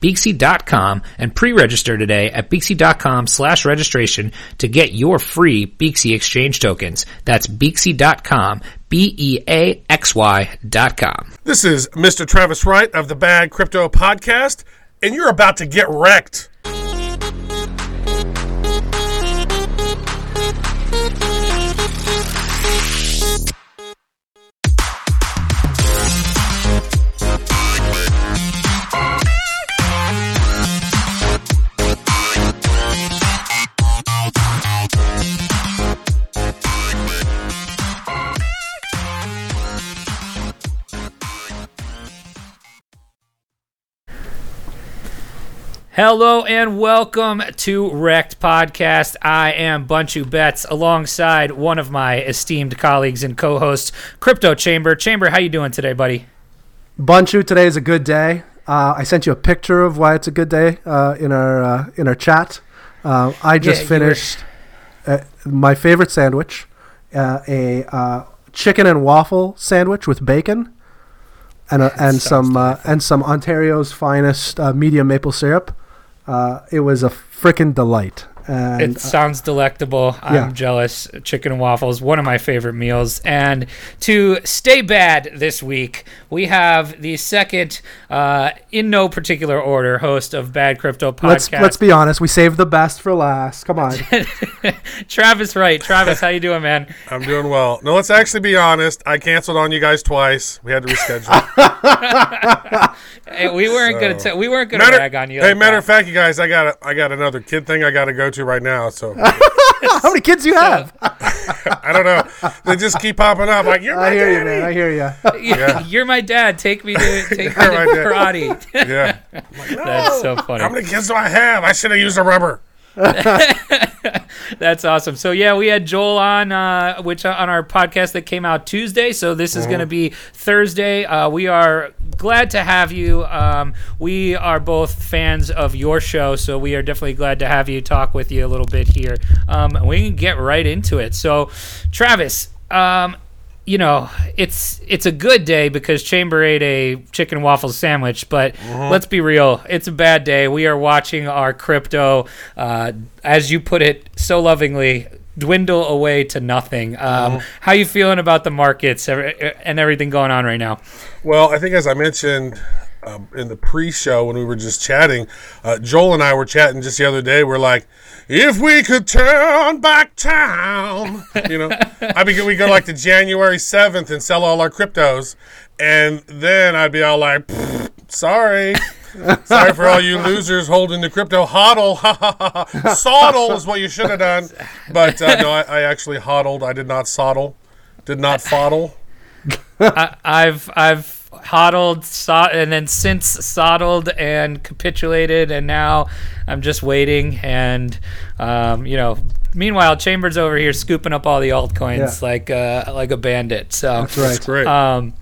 Beaxy.com and pre-register today at Beaxy.com slash registration to get your free Beaxy exchange tokens. That's Beaxy.com, B-E-A-X-Y dot com. This is Mr. Travis Wright of the Bad Crypto Podcast, and you're about to get wrecked. Hello and welcome to Wrecked Podcast. I am Bunchu Betts alongside one of my esteemed colleagues and co-hosts, Crypto Chamber. Chamber, how you doing today, buddy? Bunchu, today is a good day. Uh, I sent you a picture of why it's a good day uh, in our uh, in our chat. Uh, I just Yeah, finished uh, my favorite sandwich, uh, a uh, chicken and waffle sandwich with bacon, and and some uh, and some Ontario's finest uh, medium maple syrup. Uh, it was a freaking delight. And it sounds delectable. I'm yeah. jealous. Chicken and waffles, one of my favorite meals. And to stay bad this week, we have the second, uh, in no particular order, host of Bad Crypto Podcast. let's let's be honest. We saved the best for last. Come on. Travis Wright. Travis, how you doing, man? I'm doing well. No, let's actually be honest. I canceled on you guys twice. We had to reschedule. Hey, we weren't So- gonna t- we weren't gonna matter, rag on you. hey, like matter that. of fact, you guys, I got a, I got another kid thing I got to go to right now. So How many kids do you have? I don't know. They just keep popping up. Like you're my I hear you, man. I hear you. Yeah. You're my dad. Take me to take me You're to my dad. karate. Yeah. Like, no. That's so funny. How many kids do I have? I should have used a rubber. That's awesome. So yeah, we had Joel on, uh, which on our podcast that came out Tuesday. So this is going to be Thursday. Uh, we are glad to have you. Um, we are both fans of your show, so we are definitely glad to have you talk with you a little bit here. Um, we can get right into it. So, Travis. Um, you know, it's it's a good day because Chamber ate a chicken waffle sandwich, but let's be real, it's a bad day. We are watching our crypto, uh, as you put it so lovingly, dwindle away to nothing. Um, How you feeling about the markets and everything going on right now? Well, I think as I mentioned um, in the pre-show when we were just chatting, uh, Joel and I were chatting just the other day. We're like, if we could turn back time, you know, I mean, we go like to January seventh and sell all our cryptos, and then I'd be all like, sorry. Sorry for all you losers holding the crypto hodl. Sodle is what you should have done. But uh, no, I, I actually hodled. I did not soddle. Did not foddle. I, I've I've hodled, so- and then since soddled and capitulated, and now I'm just waiting. And um, you know, meanwhile, Chambers over here scooping up all the altcoins Yeah. like uh, like a bandit. So That's right. It's great. um,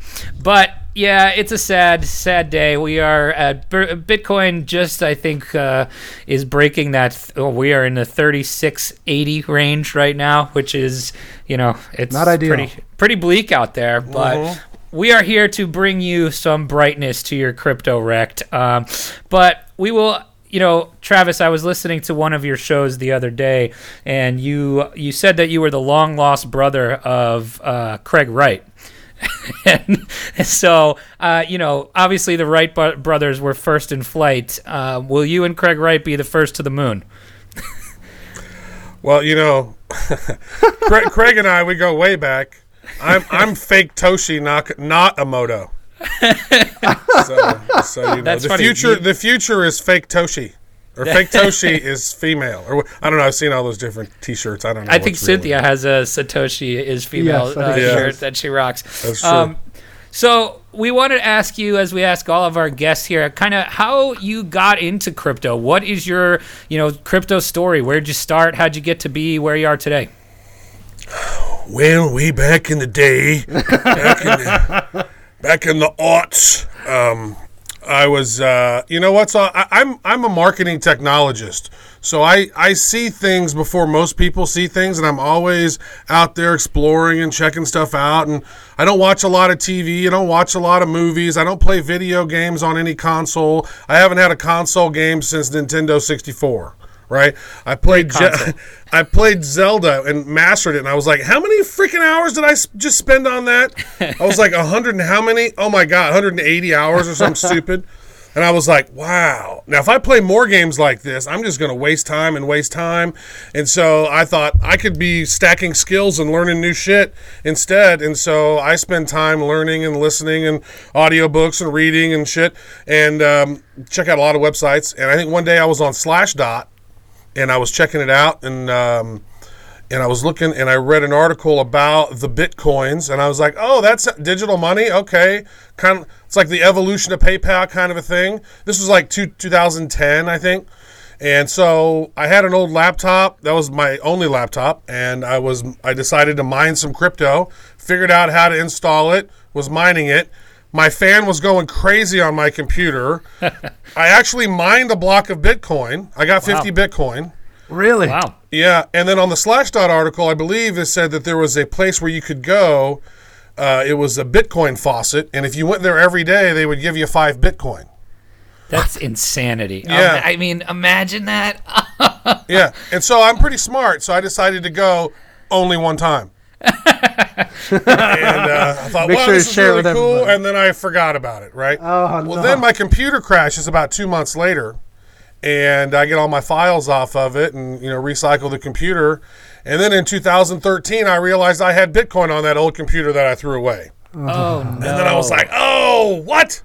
but yeah, it's a sad, sad day. We are at Bir- Bitcoin. Just I think uh, is breaking that. Th- oh, we are in the thirty six eighty range right now, which is you know it's Not ideal. Pretty, pretty bleak out there, but. We are here to bring you some brightness to your crypto wrecked. Um, but we will you know, Travis, I was listening to one of your shows the other day, and you you said that you were the long lost brother of uh, Craig Wright. and so, uh, you know, obviously the Wright brothers were first in flight. Uh, will you and Craig Wright be the first to the moon? Well, you know, Craig, Craig and I we go way back. I'm I'm fake Toshi, not Nakamoto. so, so you know, That's the funny. future You- the future is fake Toshi, or fake Toshi is female, or wh- I don't know. I've seen all those different T-shirts. I don't know. I think what's really- Cynthia has a Satoshi is female Yes, I uh, think she shirt does. that she rocks. That's true. Um, So we wanted to ask you, as we ask all of our guests here, kind of how you got into crypto. What is your, you know, crypto story? Where'd you start? How'd you get to be where you are today? Well, way back in the day, back in the, back in the aughts, um, I was, uh, you know what? So I, I'm I'm a marketing technologist. So I, I see things before most people see things, and I'm always out there exploring and checking stuff out. And I don't watch a lot of TV. I don't watch a lot of movies. I don't play video games on any console. I haven't had a console game since Nintendo 64 right? I played Je- I played Zelda and mastered it, and I was like, how many freaking hours did I s- just spend on that? I was like, hundred and how many? Oh my god, 180 hours or something stupid. And I was like, wow. Now, if I play more games like this, I'm just going to waste time and waste time. And so I thought I could be stacking skills and learning new shit instead. And so I spend time learning and listening and audiobooks and reading and shit and um, check out a lot of websites. And I think one day I was on Slashdot and I was checking it out and um, and I was looking and I read an article about the bitcoins and I was like, oh, that's digital money. Okay, kind of it's like the evolution of PayPal kind of a thing. This was like two, 2010, I think. And so I had an old laptop. That was my only laptop, and I was I decided to mine some crypto. Figured out how to install it. Was mining it. My fan was going crazy on my computer. I actually mined a block of Bitcoin. I got 50 Bitcoin. Really? Wow. Yeah, and then on the Slashdot article, I believe it said that there was a place where you could go. Uh, it was a Bitcoin faucet, and if you went there every day, they would give you five Bitcoin. That's insanity. Yeah. Um, I mean, imagine that. Yeah, and so I'm pretty smart, so I decided to go only one time. And uh, I thought, Make well, sure this is really cool, everybody. and then I forgot about it. Right? Oh, well, no. then my computer crashes about two months later, and I get all my files off of it, and you know, recycle the computer. And then in 2013, I realized I had Bitcoin on that old computer that I threw away. oh no. And then I was like, oh, what?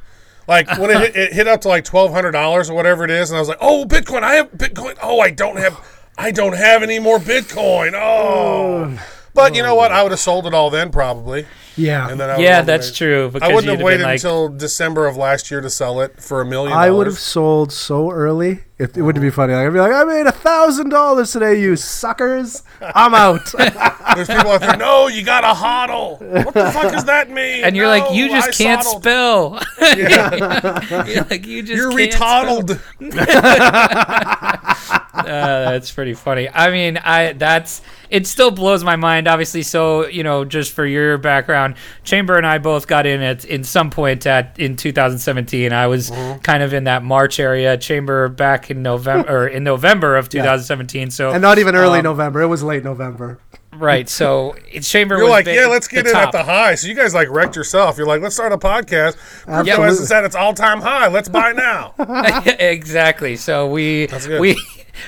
Like when it hit, it hit up to like twelve hundred dollars or whatever it is, and I was like, oh, Bitcoin! I have Bitcoin. Oh, I don't have, I don't have any more Bitcoin. Oh, but you know oh, what? I would have sold it all then probably, Yeah. and then I yeah, that's made- true. Because I wouldn't have waited like, until December of last year to sell it for a million. I would have sold so early. It, it would be funny. Like, I'd be like, I made a thousand dollars today, you suckers. I'm out. There's people out there. No, you got a hodl. What the fuck does that mean? and you're like, you just I can't soddled." spell. you're like, you just You're can't spell. retarded. Uh, that's pretty funny. I mean, I that's it. Still blows my mind. Obviously, so you know, just for your background, Chamber and I both got in at in some point at in 2017. I was Mm-hmm. kind of in that March area. Chamber back in November or in November of 2017. So and not even early um, November. It was late November. right. So it's Chamber. You're was like, the- yeah, let's get the in at the high. So you guys like wrecked yourself. You're like, let's start a podcast. Crypto Absolutely. hasn't set its all time high. Let's buy now. exactly. So we we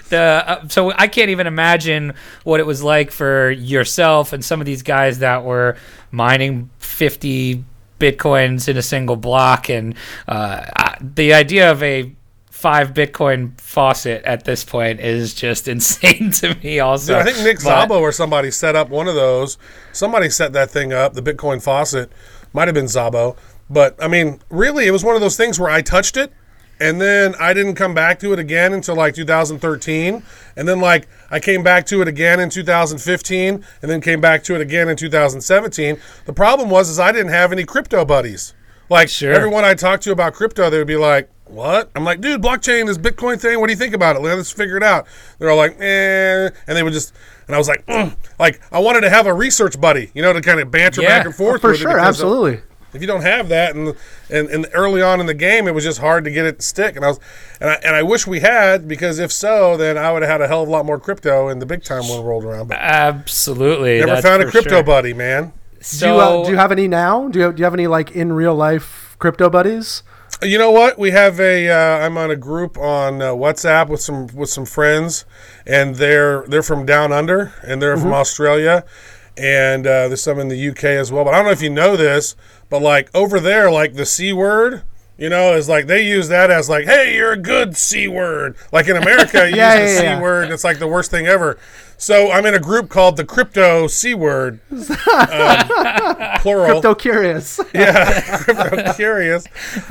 the uh, so I can't even imagine what it was like for yourself and some of these guys that were mining 50 bitcoins in a single block and uh, I- the idea of a five bitcoin faucet at this point is just insane to me also I think Nick But- Szabo or somebody set up one of those. Somebody set that thing up, the Bitcoin faucet. Might have been Szabo, But I mean, really, it was one of those things where I touched it and then I didn't come back to it again until like 2013. And then like I came back to it again in 2015 and then came back to it again in 2017. The problem was is I didn't have any crypto buddies. Like Sure. everyone I talked to about crypto, they would be like, "What?" I'm like, "Dude, blockchain, this Bitcoin thing. What do you think about it? Let's figure it out." They're all like, "Eh," and they would just, and I was like, "Mm." like I wanted to have a research buddy, you know, to kind of banter Yeah. back and forth. For with sure, because, absolutely. If you don't have that, and, and and early on in the game, it was just hard to get it to stick. And I was, and I and I wish we had because if so, then I would have had a hell of a lot more crypto in the big time when it rolled around. But absolutely never that's found a crypto sure. buddy, man. so do, you, uh, do you have any now? Do you, do you have any like in real life crypto buddies? You know what? We have a. Uh, I'm on a group on uh, WhatsApp with some with some friends, and they're they're from down under, and they're from Australia, and uh, there's some in the UK as well. But I don't know if you know this, but like over there, like the c word You know, is like they use that as like, hey, you're a good c word. Like in America, you Yeah, use the yeah, c yeah. word. It's like the worst thing ever. So I'm in a group called the crypto c word, um, plural. Crypto curious. yeah, crypto curious,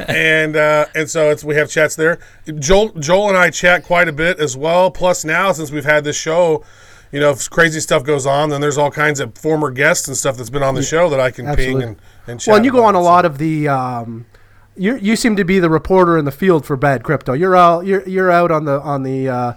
and uh, and so it's we have chats there. Joel Joel and I chat quite a bit as well. Plus now since we've had this show, you know, if crazy stuff goes on, then there's all kinds of former guests and stuff that's been on the show that I can Absolutely. ping and and well, and you go on a so. lot of the. Um, you you seem to be the reporter in the field for bad crypto. You're out you're you're out on the on the uh,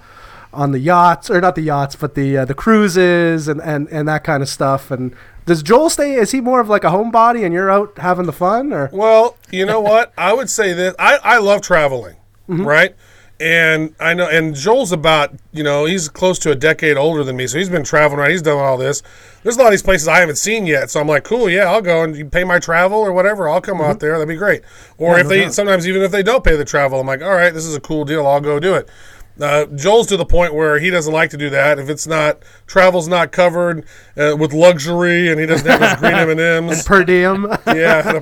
on the yachts or not the yachts, but the uh, the cruises and, and and that kind of stuff. And does Joel stay? Is he more of like a homebody, and you're out having the fun, or Well, you know what? I would say this. I, I love traveling, Mm-hmm. right? And I know, and Joel's about, you know, he's close to a decade older than me, so he's been traveling around. He's done all this. There's a lot of these places I haven't seen yet, so I'm like, cool, yeah, I'll go and you pay my travel or whatever. I'll come out there. That'd be great. Or Mm-hmm. Yeah, if no they, doubt. sometimes even if they don't pay the travel, I'm like, all right, this is a cool deal. I'll go do it. Uh, Joel's to the point where he doesn't like to do that. If it's not travel's not covered uh, with luxury, and he doesn't have his green M and M's, per diem? yeah,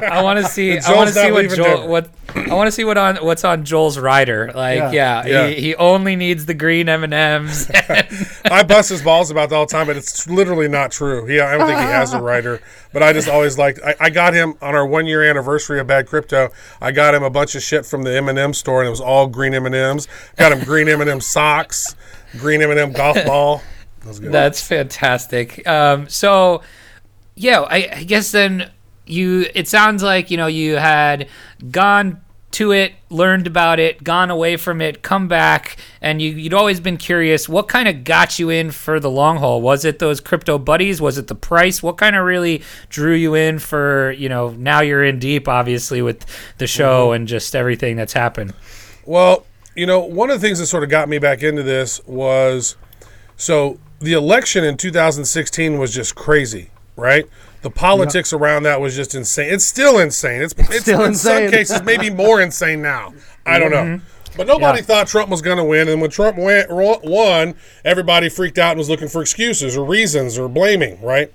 I want to see. I want to see what Joel. dinner. What I want to see what on what's on Joel's rider. Like, Yeah. yeah, Yeah. He, he only needs the green M and M's. I bust his balls about that all the time, but it's literally not true. He, I don't think he has a writer, but I just always liked. I, I got him on our one year anniversary of Bad Crypto. I got him a bunch of shit from the M and m store, and it was all green M and M's. Got him green M and m socks, green M and m golf ball. That was good. That's fantastic. Um, so, yeah, I, I guess then you. It sounds like you know you had gone to it, learned about it, gone away from it, come back, and you, you'd always been curious. What kind of got you in for the long haul? Was it those crypto buddies? Was it the price? What kind of really drew you in for you know? Now you're in deep, obviously, with the show mm-hmm. and just everything that's happened. Well, you know, one of the things that sort of got me back into this was so the election in 2016 was just crazy, right? The politics around that was just insane. It's still insane. It's, it's still in some cases maybe more insane now. I don't know. Mm-hmm. But nobody Yeah. thought Trump was going to win, and when Trump went, won, everybody freaked out and was looking for excuses or reasons or blaming, right?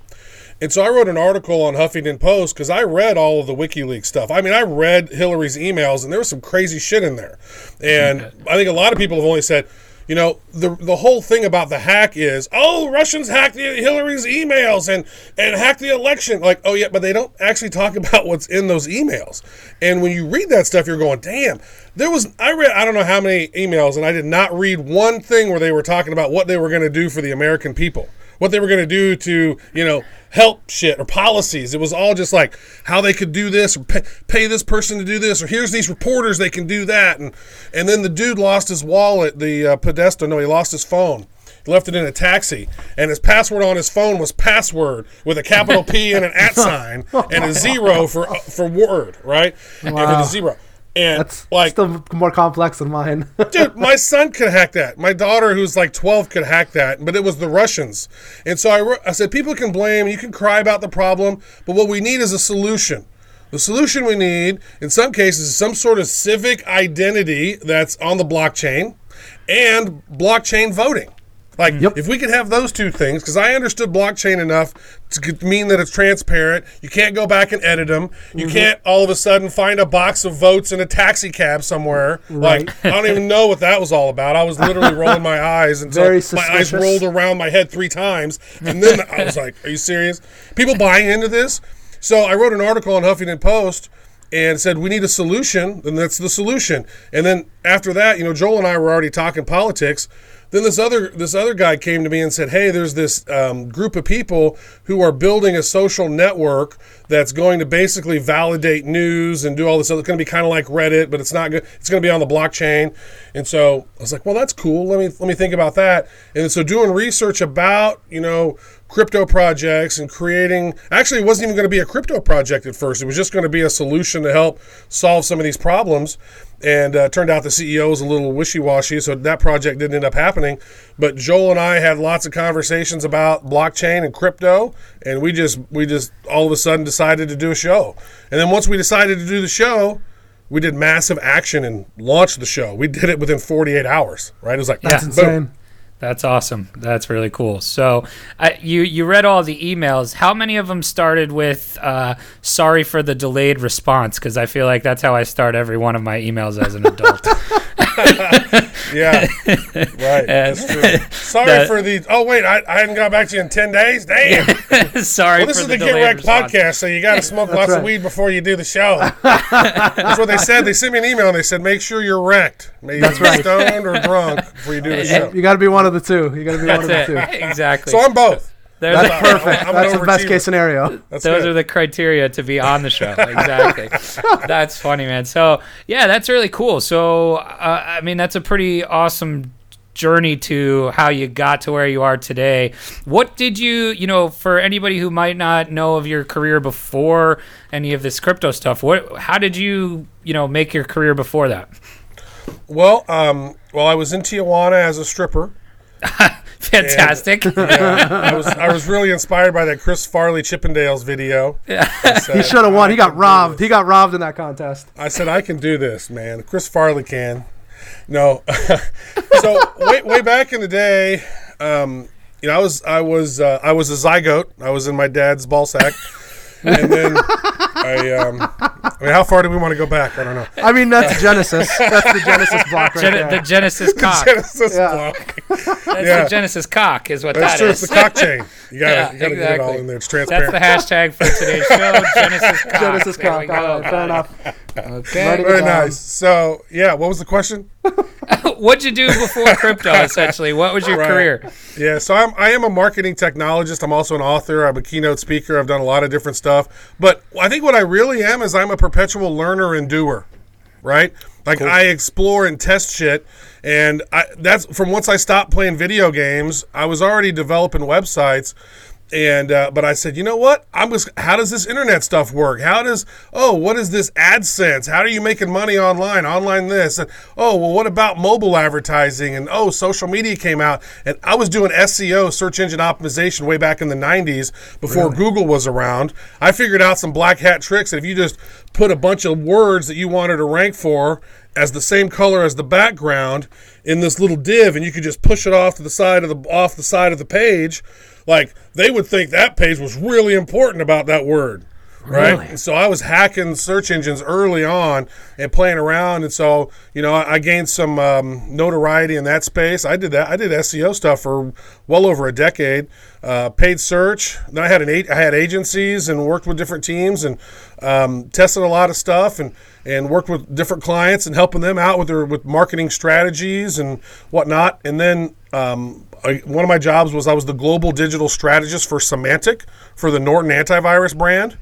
And so I wrote an article on Huffington Post because I read all of the WikiLeaks stuff. I mean, I read Hillary's emails, and there was some crazy shit in there. And I think a lot of people have only said, you know, the the whole thing about the hack is, oh, Russians hacked Hillary's emails and and hacked the election. Like, oh yeah, but they don't actually talk about what's in those emails. And when you read that stuff, you're going, damn. There was I read I don't know how many emails, and I did not read one thing where they were talking about what they were going to do for the American people what they were going to do to you know help shit or policies. It was all just like how they could do this or pay, pay this person to do this or here's these reporters they can do that. And and then the dude lost his wallet the uh, pedestrian no he lost his phone. He left it in a taxi and his password on his phone was password with a capital p and an at sign and a zero for uh, for word right? And with a zero and That's like still more complex than mine. Dude, my son could hack that. My daughter, who's like 12, could hack that, but it was the Russians. And so I, I said, people can blame, you can cry about the problem, but what we need is a solution. The solution we need, in some cases, is some sort of civic identity that's on the blockchain and blockchain voting. Like, Yep. if we could have those two things, because I understood blockchain enough to mean that it's transparent. You can't go back and edit them. You Mm-hmm. can't all of a sudden find a box of votes in a taxi cab somewhere. Right. Like, I don't even know what that was all about. I was literally rolling my eyes until my eyes rolled around my head three times. And then I was like, are you serious? People buying into this? So I wrote an article on Huffington Post and said we need a solution, and that's the solution. And then after that, you know, Joel and I were already talking politics. Then this other this other guy came to me and said, "Hey, there's this um, group of people who are building a social network that's going to basically validate news and do all this. other It's going to be kind of like Reddit, but it's not good. It's going to be on the blockchain." And so I was like, "Well, that's cool. Let me let me think about that." And so doing research about you know crypto projects and creating actually it wasn't even going to be a crypto project at first. It was just going to be a solution to help solve some of these problems. And uh, turned out the ceo was a little wishy-washy so that project didn't end up happening. But joel and i had lots of conversations about blockchain and crypto and we just we just all of a sudden decided to do a show. And then once we decided to do the show we did massive action and launched the show. We did it within 48 hours right? It was like That's boom. insane. That's awesome. That's really cool. So, uh, you you read all the emails. How many of them started with uh, "Sorry for the delayed response"? Because I feel like that's how I start every one of my emails as an adult. Yeah, right. That's true. Sorry that- for the. Oh wait, I, I hadn't got back to you in ten days. Damn. Sorry Well, this is the the Get Wrecked response. podcast, so you got to smoke lots right. of weed before you do the show. That's what they said. They sent me an email and they said, make sure you're wrecked. Maybe That's right. stoned or drunk before you do the show. You got to be one of the two. You got to be one That's of the two. Exactly. So I'm both. There's That's a- perfect. I'm That's the best overachiever. case scenario. That's those good. are the criteria to be on the show. Exactly. that's funny, man. So yeah, that's really cool. So uh, I mean, that's a pretty awesome journey to how you got to where you are today. What did you, you know, for anybody who might not know of your career before any of this crypto stuff, what, how did you, you know, make your career before that? Well, um, well, I was in Tijuana as a stripper. Fantastic. Yeah, I was I was really inspired by that Chris Farley Chippendales video. I said, He should have won. I He got robbed. He got robbed in that contest. I said I can do this, man. Chris Farley can. No, so way way back in the day, um, you know, I was I was uh, I was a zygote. I was in my dad's ball sack, and then I um, I mean, how far do we want to go back? I don't know. I mean, that's Genesis. That's the Genesis block right Gen- there. the Genesis cock. Genesis Yeah. block. That's yeah. the Genesis cock, is what That's that true. is. It's the cock chain. You gotta, Yeah, you gotta get it all in there. It's transparent. That's the hashtag for today's show. Genesis cock. Genesis There we cock. All go. right, fair enough. Okay. Very nice. So yeah, what was the question? What'd you do before crypto? Essentially, what was your Right. career? Yeah, so I'm I am a marketing technologist. I'm also an author. I'm a keynote speaker. I've done a lot of different stuff. But I think what I really am is I'm a perpetual learner and doer. Right? Like I explore and test shit. And I, that's from once I stopped playing video games, I was already developing websites. And uh, but I said, you know what? I'm just. How does this internet stuff work? How does? Oh, what is this AdSense? How are you making money online? Online this? And, oh, well, what about mobile advertising? And oh, social media came out, and I was doing SEO, search engine optimization, way back in the '90s before Google was around. I figured out some black hat tricks. That if you just put a bunch of words that you wanted to rank for as the same color as the background in this little div, and you could just push it off to the side of the off the side of the page like they would think that page was really important about that word right? Really? And so i was hacking search engines early on and playing around and so you know i, I gained some um, notoriety in that space. I did that i did seo stuff for well over a decade uh, paid search. Then i had an i had agencies and worked with different teams and um, tested a lot of stuff and and worked with different clients and helping them out with their with marketing strategies and whatnot. And then um, I, one of my jobs was I was the global digital strategist for Symantec for the Norton antivirus brand.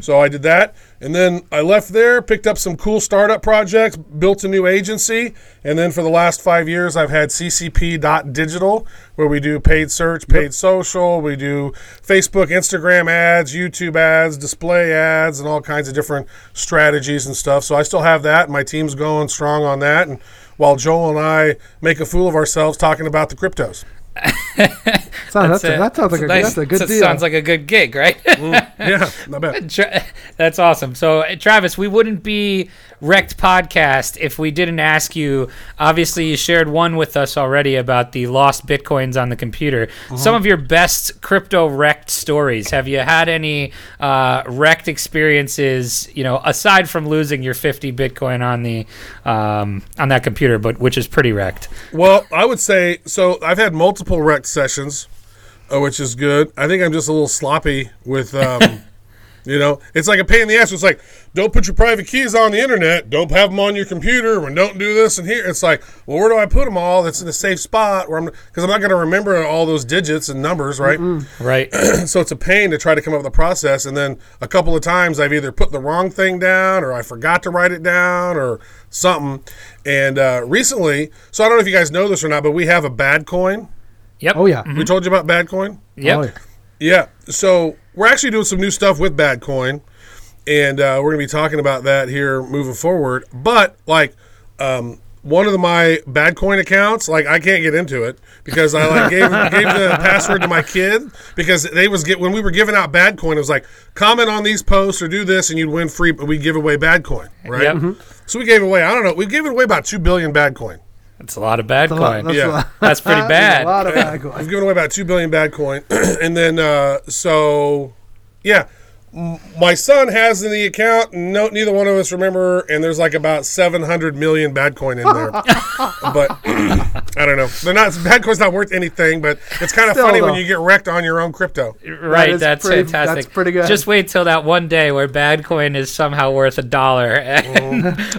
So I did that, and then I left there, picked up some cool startup projects, built a new agency, and then for the last five years, I've had CCP.digital, where we do paid search, paid social, we do Facebook, Instagram ads, YouTube ads, display ads, and all kinds of different strategies and stuff. So I still have that. My team's going strong on that, and while Joel and I make a fool of ourselves talking about the cryptos. Sounds- that's a- a- that sounds like a, nice- that's a good that deal. Sounds like a good gig, right? Yeah, not bad. Tra- That's awesome. So, uh, Travis, we wouldn't be Wrecked Podcast if we didn't ask you. Obviously, you shared one with us already about the lost bitcoins on the computer. Uh-huh. Some of your best crypto wrecked stories. Have you had any uh, wrecked experiences? You know, aside from losing your fifty bitcoin on the um, on that computer, but which is pretty wrecked. Well, I would say so. I've had multiple wrecked sessions, uh, which is good. I think I'm just a little sloppy with, um, you know, it's like a pain in the ass. It's like, don't put your private keys on the internet. Don't have them on your computer. And don't do this and here. It's like, well, where do I put them all? That's in a safe spot where I'm because I'm not going to remember all those digits and numbers, right? Right. so it's a pain to try to come up with a process and then a couple of times i've either put the wrong thing down or i forgot to write it down or something and uh, recently so i don't know if you guys know this or not but we have a bad coin Yep. oh yeah. we told you about Badcoin. Yep. Oh, yeah. yeah so we're actually doing some new stuff with Badcoin, and uh, we're going to be talking about that here moving forward but like um, one of the, my Badcoin accounts like i can't get into it because i like gave, gave the password to my kid because they was get when we were giving out Badcoin, it was like comment on these posts or do this and you'd win free but we give away Badcoin, right Yep. so we gave away i don't know we gave away about 2 billion bad coin That's a lot of bad That's a lot- coin. that's Yeah. lot- That's pretty that's bad. A lot of bad I've given away about two billion bad coin, and then uh, so yeah, my son has in the account. No, neither one of us remember, and there's like about seven hundred million bad coin in there. but I don't know. They're not bad coin's not worth anything, but it's kind of Still, funny when you get wrecked on your own crypto. Right, is that's pretty- fantastic. that's pretty good. Just wait till that one day where bad coin is somehow worth a dollar.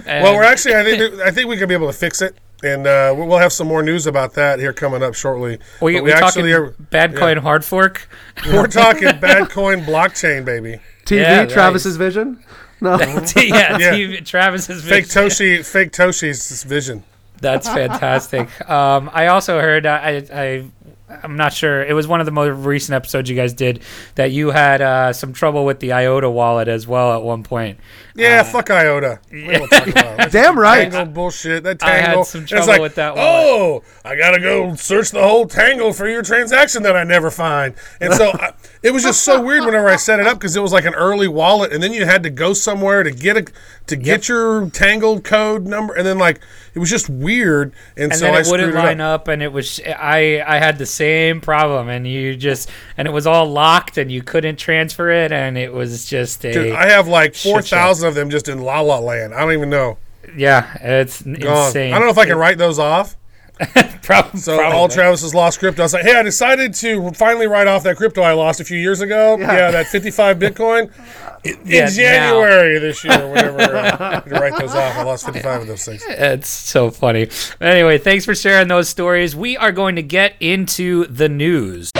And, Well, we're actually I think I think we could be able to fix it. And uh, we'll we'll have some more news about that here coming up shortly. we, But we talking are bad yeah. coin hard fork. we're talking bad coin blockchain, baby. TV, Yeah, right. Travis's vision. No, yeah, Yeah. TV Travis's Fake vision. Toshi, fake Toshi's vision. That's fantastic. Um, I also heard uh, I, I I'm not sure. It was one of the most recent episodes you guys did that you had uh, some trouble with the IOTA wallet as well at one point. Yeah, uh, fuck IOTA. About damn right. Tangle bullshit. That tangle. I had some trouble like, with that one. Oh, I gotta go search the whole tangle for your transaction that I never find. And so I, it was just so weird whenever I set it up because it was like an early wallet, and then you had to go somewhere to get a to get your tangled code number, and then like it was just weird. And, and so then I it wouldn't screwed it line up. and it was I I had the same problem and you just and it was all locked and you couldn't transfer it and it was just a Dude, I have like four thousand of them just in La La Land. I don't even know. yeah it's n- Gone. insane. I don't know if I can write those off. Prob- So probably. all Travis's lost crypto. I was like, hey, I decided to finally write off that crypto I lost a few years ago. Yeah, that 55 Bitcoin. In, Yeah, in January this year, or whatever, uh, to write those off. I lost 55 of those things. It's so funny. Anyway, thanks for sharing those stories. We are going to get into the news.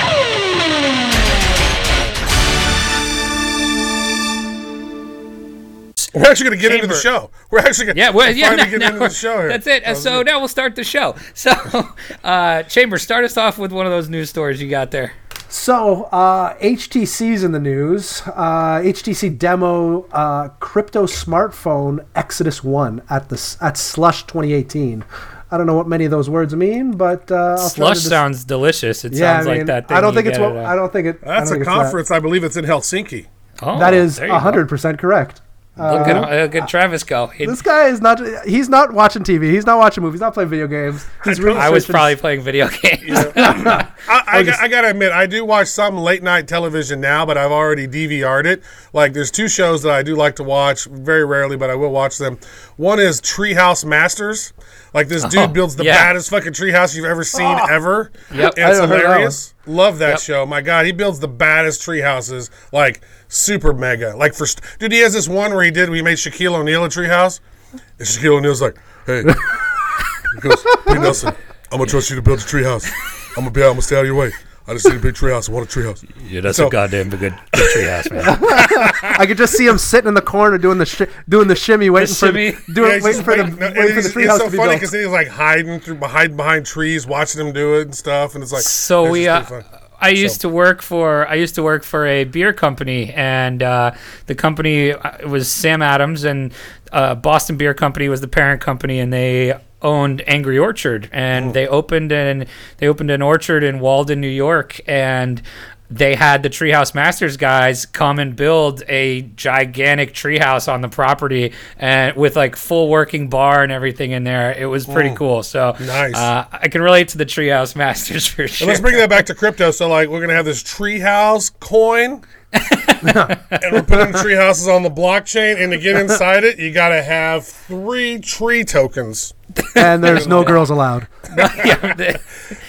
We're actually going to get into the show. We're actually going Yeah, well, yeah, finally no, get no, into the show here. That's it. That was so now we'll start the show. So, uh, Chamber, start us off with one of those news stories you got there. So, uh, HTC's in the news. Uh, HTC demo uh, crypto smartphone Exodus One at the at Slush 2018. I don't know what many of those words mean, but uh, I'll try Slush to dis- sounds delicious. It Yeah, sounds I mean, like that. Thing I don't think it's get what at a- I don't think it. That's don't a think it's that. conference. I believe it's in Helsinki. Oh, That is there you go. hundred percent correct. Look at, uh, look at Travis go. He- This guy is not. He's not watching TV. He's not watching movies. He's not playing video games. He's I was probably playing video games. I, I, just- got, I gotta admit, I do watch some late night television now, but I've already DVR'd it. Like, there's two shows that I do like to watch very rarely, but I will watch them. One is Treehouse Masters. Like, this dude Oh, builds the yeah. baddest fucking treehouse you've ever seen ah. ever. Yep. and it's haven't that hilarious. Love that Yep. show. My God, he builds the baddest tree houses, like super mega. Like for st- dude, he has this one where he did. We made Shaquille O'Neal a tree house, and Shaquille O'Neal's like, "Hey, he goes, hey Nelson, I'm gonna trust you to build a tree house. I'm gonna be out. I'm gonna stay out of your way. I just need a big tree house. I want a tree house. Yeah, that's So- a goddamn good, good treehouse, man. I could just see him sitting in the corner doing the shi doing the shimmy, waiting shimmy? for doing, Yeah, waiting just for the no, and waiting for the treehouse It's so to be funny built. because he's like hiding through behind behind trees, watching him do it and stuff, and it's like So it's we, just uh, pretty fun. I used to work for, I used to work for a beer company, and uh, the company uh, was Sam Adams, and uh, Boston Beer Company was the parent company, and they owned Angry Orchard, and they opened an they opened an orchard in Walden, New York, and they had the Treehouse Masters guys come and build a gigantic treehouse on the property, and with like full working bar and everything in there. It was pretty cool. So Nice. Uh, I can relate to the Treehouse Masters for sure. And let's bring that back to crypto. So, like, we're gonna have this treehouse coin, and we're putting tree houses on the blockchain. And to get inside it, you gotta have three tree tokens. and there's no girls allowed. yeah, the-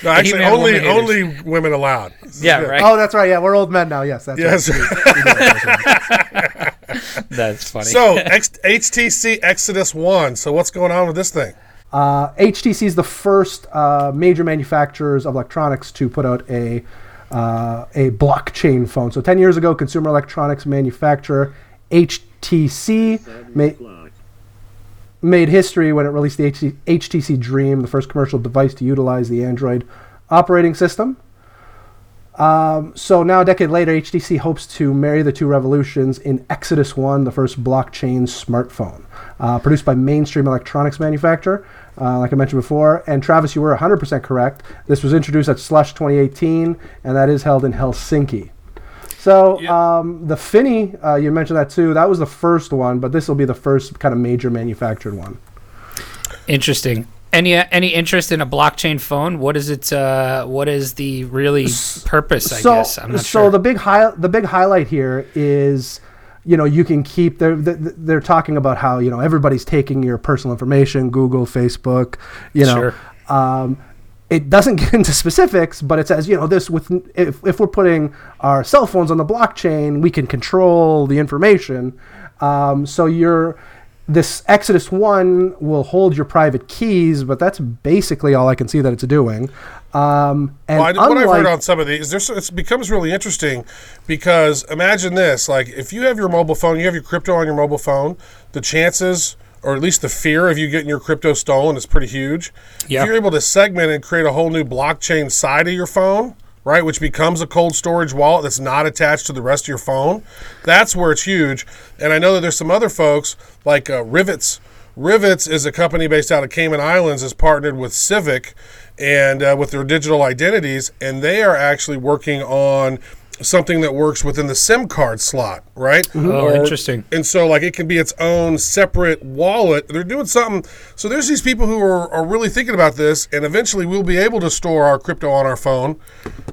No, actually, He-Man only woman haters. only women allowed. yeah, right. Oh, that's right. Yeah, we're old men now. Yes, that's Yes. right. That's funny. so, X- HTC Exodus One. So, what's going on with this thing? Uh, HTC is the first uh, major manufacturers of electronics to put out a uh, a blockchain phone. So 10 years ago, consumer electronics manufacturer HTC ma- made history when it released the HT- HTC Dream, the first commercial device to utilize the Android operating system. Um, so now, a decade later, HTC hopes to marry the two revolutions in Exodus One, the first blockchain smartphone, uh, produced by mainstream electronics manufacturer, uh, like I mentioned before. And Travis, you were 100% correct. This was introduced at Slush 2018, and that is held in Helsinki. So um, the Finney, uh, you mentioned that too. That was the first one, but this will be the first kind of major manufactured one. Interesting. Any any interest in a blockchain phone? What is it? Uh, what is the really purpose? I so, guess I'm not so sure. the big high, the big highlight here is, you know, you can keep. They're they're talking about how you know everybody's taking your personal information, Google, Facebook, you know. Sure. Um, it doesn't get into specifics, but it says, you know, this with if, if we're putting our cell phones on the blockchain, we can control the information. Um, so you're this Exodus One will hold your private keys, but that's basically all I can see that it's doing. Um, and Well, I, what I've heard on some of these, there's, it becomes really interesting because imagine this: like if you have your mobile phone, you have your crypto on your mobile phone, the chances, or at least the fear of you getting your crypto stolen is pretty huge. Yeah. If you're able to segment and create a whole new blockchain side of your phone, right, which becomes a cold storage wallet that's not attached to the rest of your phone, that's where it's huge. And I know that there's some other folks like uh, Rivetz. Rivetz is a company based out of Cayman Islands, is partnered with Civic and uh, with their digital identities, and they are actually working on something that works within the SIM card slot, right? Oh, interesting. And so, like, it can be its own separate wallet. They're doing something. So, there's these people who are, are really thinking about this, and eventually we'll be able to store our crypto on our phone.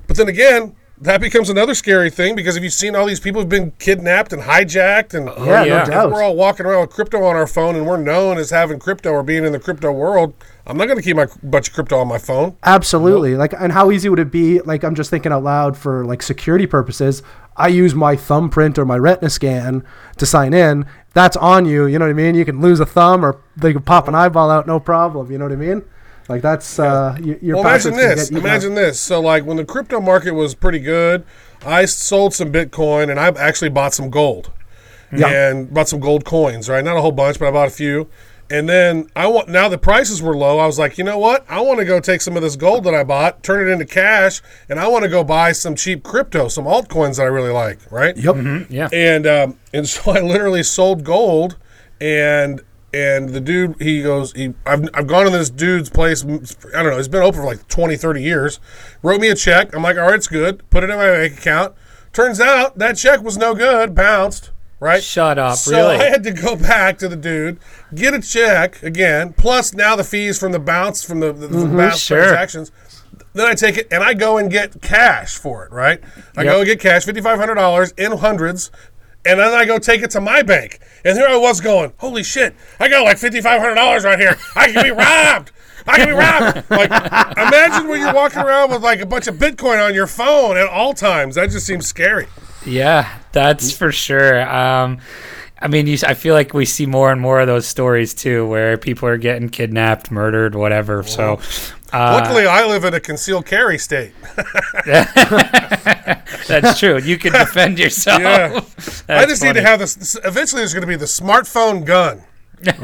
But then again, that becomes another scary thing because have you've seen all these people who've been kidnapped and hijacked and oh, yeah, yeah. no doubt. we're all walking around with crypto on our phone and we're known as having crypto or being in the crypto world. I'm not going to keep my bunch of crypto on my phone. Absolutely. Like, and how easy would it be? Like, I'm just thinking out loud for like security purposes. I use my thumbprint or my retina scan to sign in. That's on you. You know what I mean? You can lose a thumb or they can pop an eyeball out, no problem. You know what I mean? Like that's uh, y- your. Well, imagine this. get Imagine up. this. So, like, when the crypto market was pretty good, I sold some Bitcoin and I actually bought some gold Yeah. and bought some gold coins. Right, not a whole bunch, but I bought a few. And then I want now the prices were low. I was like, you know what? I want to go take some of this gold that I bought, turn it into cash, and I want to go buy some cheap crypto, some altcoins that I really like. Right. Yep. Yeah. And um, and so I literally sold gold, and and the dude he goes he I've, I've gone to this dude's place I don't know it's been open for like 20 30 years wrote me a check I'm like all right it's good put it in my bank account turns out that check was no good bounced right Shut up, so really? I had to go back to the dude get a check again plus now the fees from the bounce from the, the, the mm-hmm, bounce sure. transactions then I take it and I go and get cash for it, right? I Yep. go and get cash, fifty five hundred dollars in hundreds, and then I go take it to my bank. And here I was going, holy shit, I got like fifty five hundred dollars right here. I can be robbed. I can be robbed. Like, imagine when you're walking around with like a bunch of Bitcoin on your phone at all times. That just seems scary. Yeah, that's for sure. Um, I mean, you, I feel like we see more and more of those stories too, where people are getting kidnapped, murdered, whatever. So, uh, Luckily, I live in a concealed carry state. that's true. You can defend yourself. Yeah. That's I just need to have this. this- Eventually, there's going to be the smartphone gun.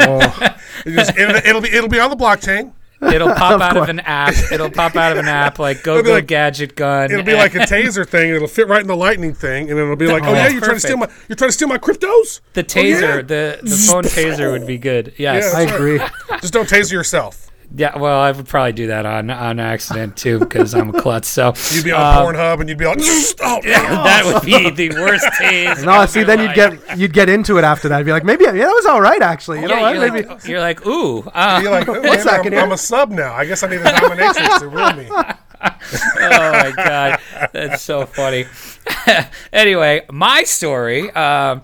Oh. It just- it'll, it'll be it'll be on the blockchain. It'll pop out of an app. It'll pop out of an app like Go be Go like- Gadget Gun. It'll be like a taser thing. It'll fit right in the lightning thing, and it'll be like, "Oh, Oh, yeah, you're trying to steal my you're trying to steal my cryptos." the Oh, taser. yeah. The the phone taser would be good. Yes. Yeah. I agree. Just don't taser yourself. Yeah, well, I would probably do that on on accident too because I'm a klutz. So You'd be on um, Pornhub, and you'd be like, "Oh, that would be the worst tase. No, see, your then you'd get you'd get into it after that. You'd be like, maybe yeah, that was all right actually. You know Yeah, what? you're, Maybe like, you're like, ooh, uh, You're like, oh, What's man, that, I'm, I'm a sub now. I guess I need a dominatrix to rule me. oh my god, that's so funny. anyway, my story um,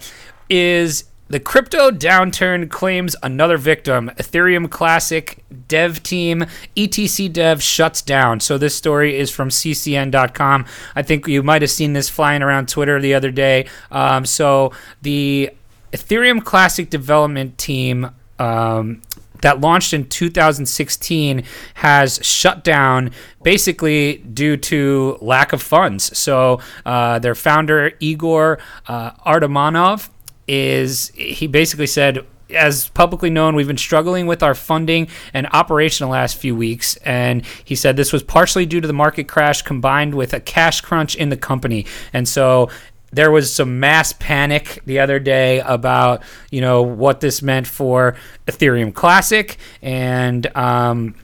is the crypto downturn claims another victim. Ethereum Classic dev team ETC Dev shuts down. So this story is from CCN.com. I think you might have seen this flying around Twitter the other day. Um, so the Ethereum Classic development team. Um, that launched in 2016 has shut down basically due to lack of funds. So uh, their founder Igor uh, Artamonov is he basically said as publicly known, we've been struggling with our funding and operation the last few weeks. And he said this was partially due to the market crash combined with a cash crunch in the company. And so there was some mass panic the other day about you know what this meant for Ethereum Classic and um,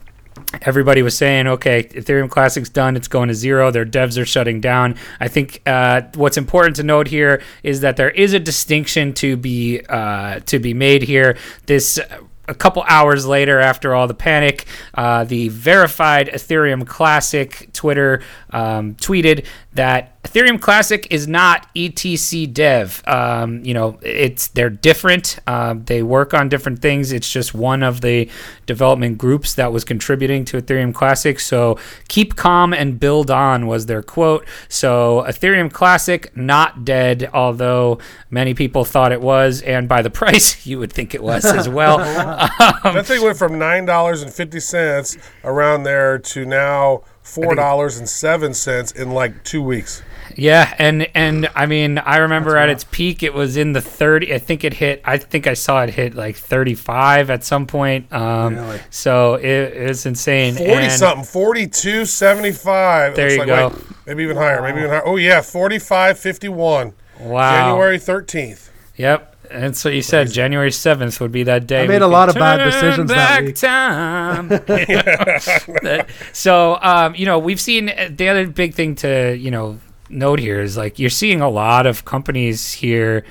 everybody was saying okay Ethereum Classic's done it's going to zero their devs are shutting down. I think uh, what's important to note here is that there is a distinction to be uh, to be made here. This a couple hours later, after all the panic, uh, the verified Ethereum Classic Twitter um, tweeted that Ethereum Classic is not ETC Dev. Um, you know, it's they're different. Uh, they work on different things. It's just one of the development groups that was contributing to Ethereum Classic. So keep calm and build on was their quote. So Ethereum Classic not dead, although many people thought it was, and by the price, you would think it was as well. um, that thing went from nine dollars and fifty cents around there to now four dollars and seven cents in like two weeks. Yeah, and and I mean, I remember at its peak, it was in the thirty. I think it hit. I think I saw it hit like thirty-five at some point. Um, Really? So it, it's insane. Forty And- something, forty two seventy five. There you go. maybe even higher. Maybe even higher. Oh yeah, forty five fifty one. Wow. January thirteenth. Yep. And so you said January seventh would be that day. I made a lot of bad turn decisions that back week. Time. That- so um, you know, we've seen uh, the other big thing to you know note here is like you're seeing a lot of companies here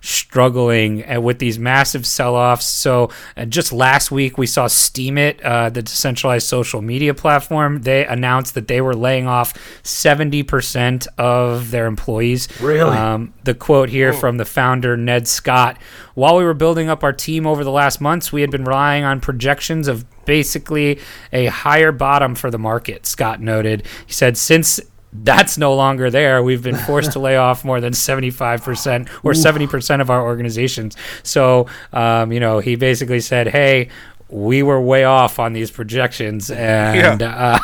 struggling uh, with these massive sell-offs. So uh, just last week we saw Steemit, uh, the decentralized social media platform. They announced that they were laying off 70% of their employees. Really? Um, the quote here from the founder, Ned Scott While we were building up our team over the last months, we had been relying on projections of basically a higher bottom for the market, Scott noted. He said, since that's no longer there. We've been forced to lay off more than 75% or 70% of our organizations. So, um, you know, he basically said, hey, we were way off on these projections. And, uh,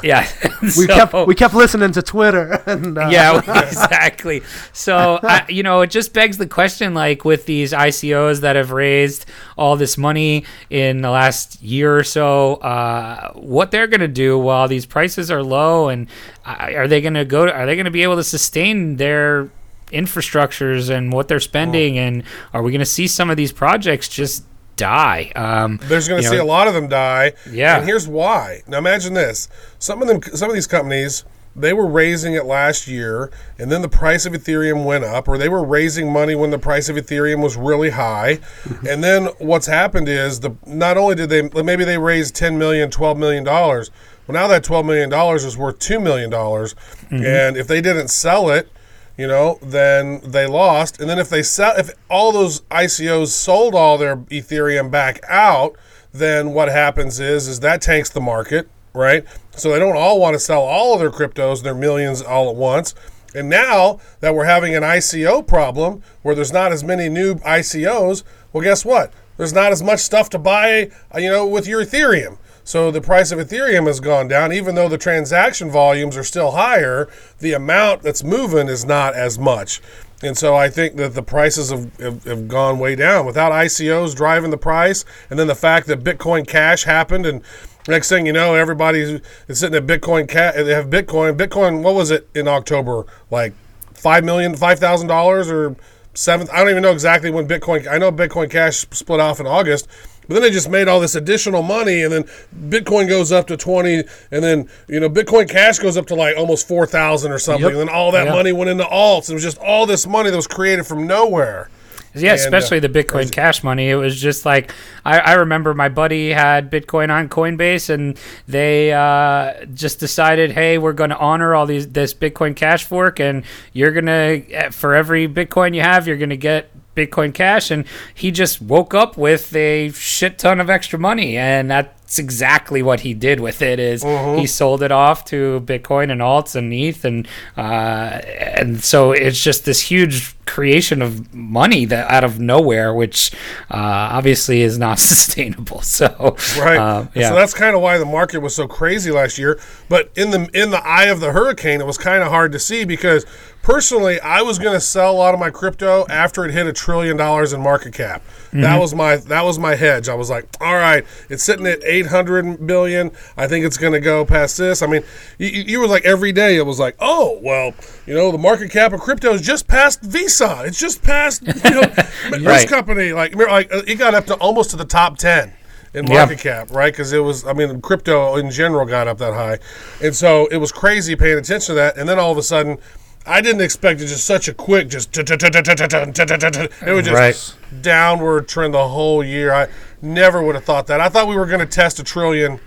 yeah. We So- kept we kept listening to Twitter and uh, yeah, exactly. So, I, you know, it just begs the question like, with these ICOs that have raised all this money in the last year or so, uh, what they're going to do while these prices are low, and uh, are they going to go to, are they going to be able to sustain their infrastructures and what they're spending? And are we going to see some of these projects just die? Um, There's going to see know, a lot of them die. Yeah. And here's why. Now imagine this: some of them, some of these companies, they were raising it last year, and then the price of Ethereum went up, or they were raising money when the price of Ethereum was really high, and then what's happened is the not only did they maybe they raised 10 million, 12 million dollars. Well, now that 12 million dollars is worth two million dollars, and if they didn't sell it you know, then they lost. And then if they sell, if all those ICOs sold all their Ethereum back out, then what happens is is that tanks the market, right? So they don't all want to sell all of their cryptos, their millions all at once. And now that we're having an ICO problem where there's not as many new ICOs, well, guess what? There's not as much stuff to buy, uh, you know, with your Ethereum. So the price of Ethereum has gone down, even though the transaction volumes are still higher. The amount that's moving is not as much, and so I think that the prices have, have, have gone way down without ICOs driving the price, and then the fact that Bitcoin Cash happened, and next thing you know, everybody's is sitting at Bitcoin Cash. They have Bitcoin. Bitcoin. What was it in October? Like five million, five thousand dollars, or seventh. I don't even know exactly when Bitcoin. I know Bitcoin Cash split off in August. But then they just made all this additional money, and then Bitcoin goes up to twenty, and then you know Bitcoin Cash goes up to like almost four thousand or something, Yep. and then all that Yeah. money went into alts. It was just all this money that was created from nowhere. Yeah, And, uh, especially the Bitcoin Cash money. It was just like I, I remember my buddy had Bitcoin on Coinbase, and they uh, just decided, hey, we're going to honor all these this Bitcoin Cash fork, and you're gonna for every Bitcoin you have, you're gonna get Bitcoin Cash, and he just woke up with a shit ton of extra money, and that's exactly what he did with it. Is he sold it off to Bitcoin and alts and ETH, and uh, and so it's just this huge creation of money that out of nowhere, which uh, obviously is not sustainable. So Right. uh, yeah, So that's kind of why the market was so crazy last year. But in the in the eye of the hurricane, it was kind of hard to see because personally, I was going to sell a lot of my crypto after it hit a trillion dollars in market cap. That was my that was my hedge. I was like, all right, it's sitting at eight hundred billion. I think it's going to go past this. I mean, you, you were like every day it was like, oh well, you know, the market cap of crypto is just past Visa. It's just past you know this Right. company. Like like uh, it got up to almost to the top ten in Yeah. market cap, right? Because it was, I mean, crypto in general got up that high, and so it was crazy paying attention to that. And then all of a sudden, I didn't expect it just such a quick, just it was just downward trend the whole year. I never would have thought that. I thought we were going to test a trillion,